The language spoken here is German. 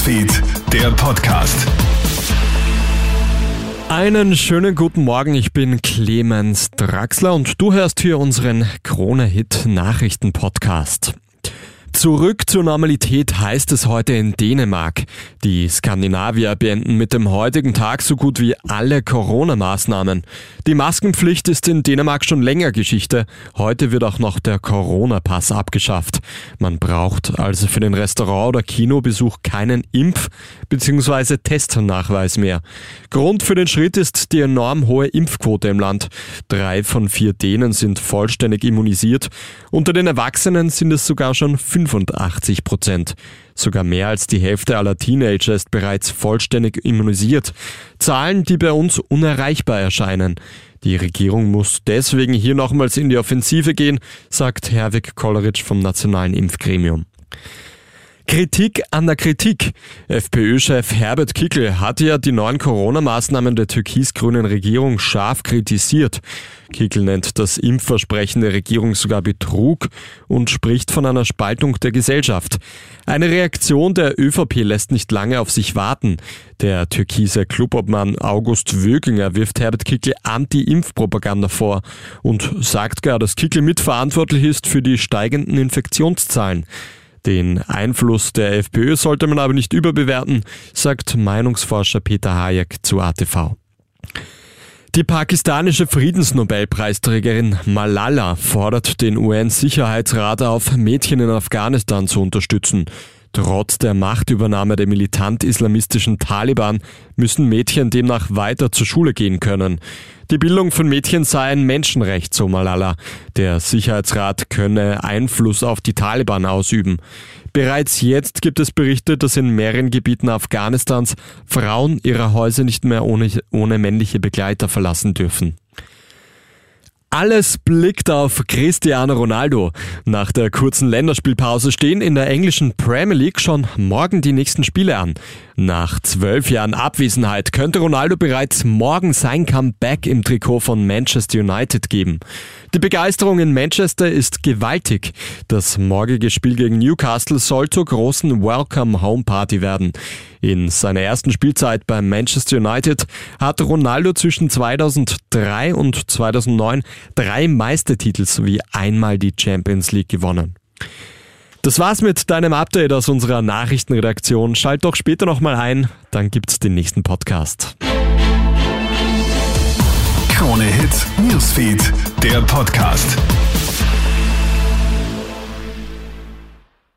Newsfeed, der Podcast. Einen schönen guten Morgen, ich bin Clemens Draxler und du hörst hier unseren Krone-Hit Nachrichten-Podcast. Zurück zur Normalität heißt es heute in Dänemark. Die Skandinavier beenden mit dem heutigen Tag so gut wie alle Corona-Maßnahmen. Die Maskenpflicht ist in Dänemark schon länger Geschichte. Heute wird auch noch der Corona-Pass abgeschafft. Man braucht also für den Restaurant- oder Kinobesuch keinen Impf- bzw. Testnachweis mehr. Grund für den Schritt ist die enorm hohe Impfquote im Land. Drei von vier Dänen sind vollständig immunisiert. Unter den Erwachsenen sind es sogar schon 85 Prozent. Sogar mehr als die Hälfte aller Teenager ist bereits vollständig immunisiert. Zahlen, die bei uns unerreichbar erscheinen. Die Regierung muss deswegen hier nochmals in die Offensive gehen, sagt Herwig Kolleritsch vom Nationalen Impfgremium. Kritik an der Kritik. FPÖ-Chef Herbert Kickel hat ja die neuen Corona-Maßnahmen der türkis-grünen Regierung scharf kritisiert. Kickel nennt das Impfversprechen der Regierung sogar Betrug und spricht von einer Spaltung der Gesellschaft. Eine Reaktion der ÖVP lässt nicht lange auf sich warten. Der türkise Clubobmann August Wöginger wirft Herbert Kickel Anti-Impfpropaganda vor und sagt gar, dass Kickel mitverantwortlich ist für die steigenden Infektionszahlen. Den Einfluss der FPÖ sollte man aber nicht überbewerten, sagt Meinungsforscher Peter Hayek zu ATV. Die pakistanische Friedensnobelpreisträgerin Malala fordert den UN-Sicherheitsrat auf, Mädchen in Afghanistan zu unterstützen. Trotz der Machtübernahme der militant-islamistischen Taliban müssen Mädchen demnach weiter zur Schule gehen können. Die Bildung von Mädchen sei ein Menschenrecht, so Malala. Der Sicherheitsrat könne Einfluss auf die Taliban ausüben. Bereits jetzt gibt es Berichte, dass in mehreren Gebieten Afghanistans Frauen ihre Häuser nicht mehr ohne, ohne männliche Begleiter verlassen dürfen. Alles blickt auf Cristiano Ronaldo. Nach der kurzen Länderspielpause stehen in der englischen Premier League schon morgen die nächsten Spiele an. Nach zwölf Jahren Abwesenheit könnte Ronaldo bereits morgen sein Comeback im Trikot von Manchester United geben. Die Begeisterung in Manchester ist gewaltig. Das morgige Spiel gegen Newcastle soll zur großen Welcome Home Party werden. In seiner ersten Spielzeit bei Manchester United hat Ronaldo zwischen 2003 und 2009 drei Meistertitel sowie einmal die Champions League gewonnen. Das war's mit deinem Update aus unserer Nachrichtenredaktion. Schalt doch später nochmal ein, dann gibt's den nächsten Podcast. Krone Hits, Newsfeed, der Podcast.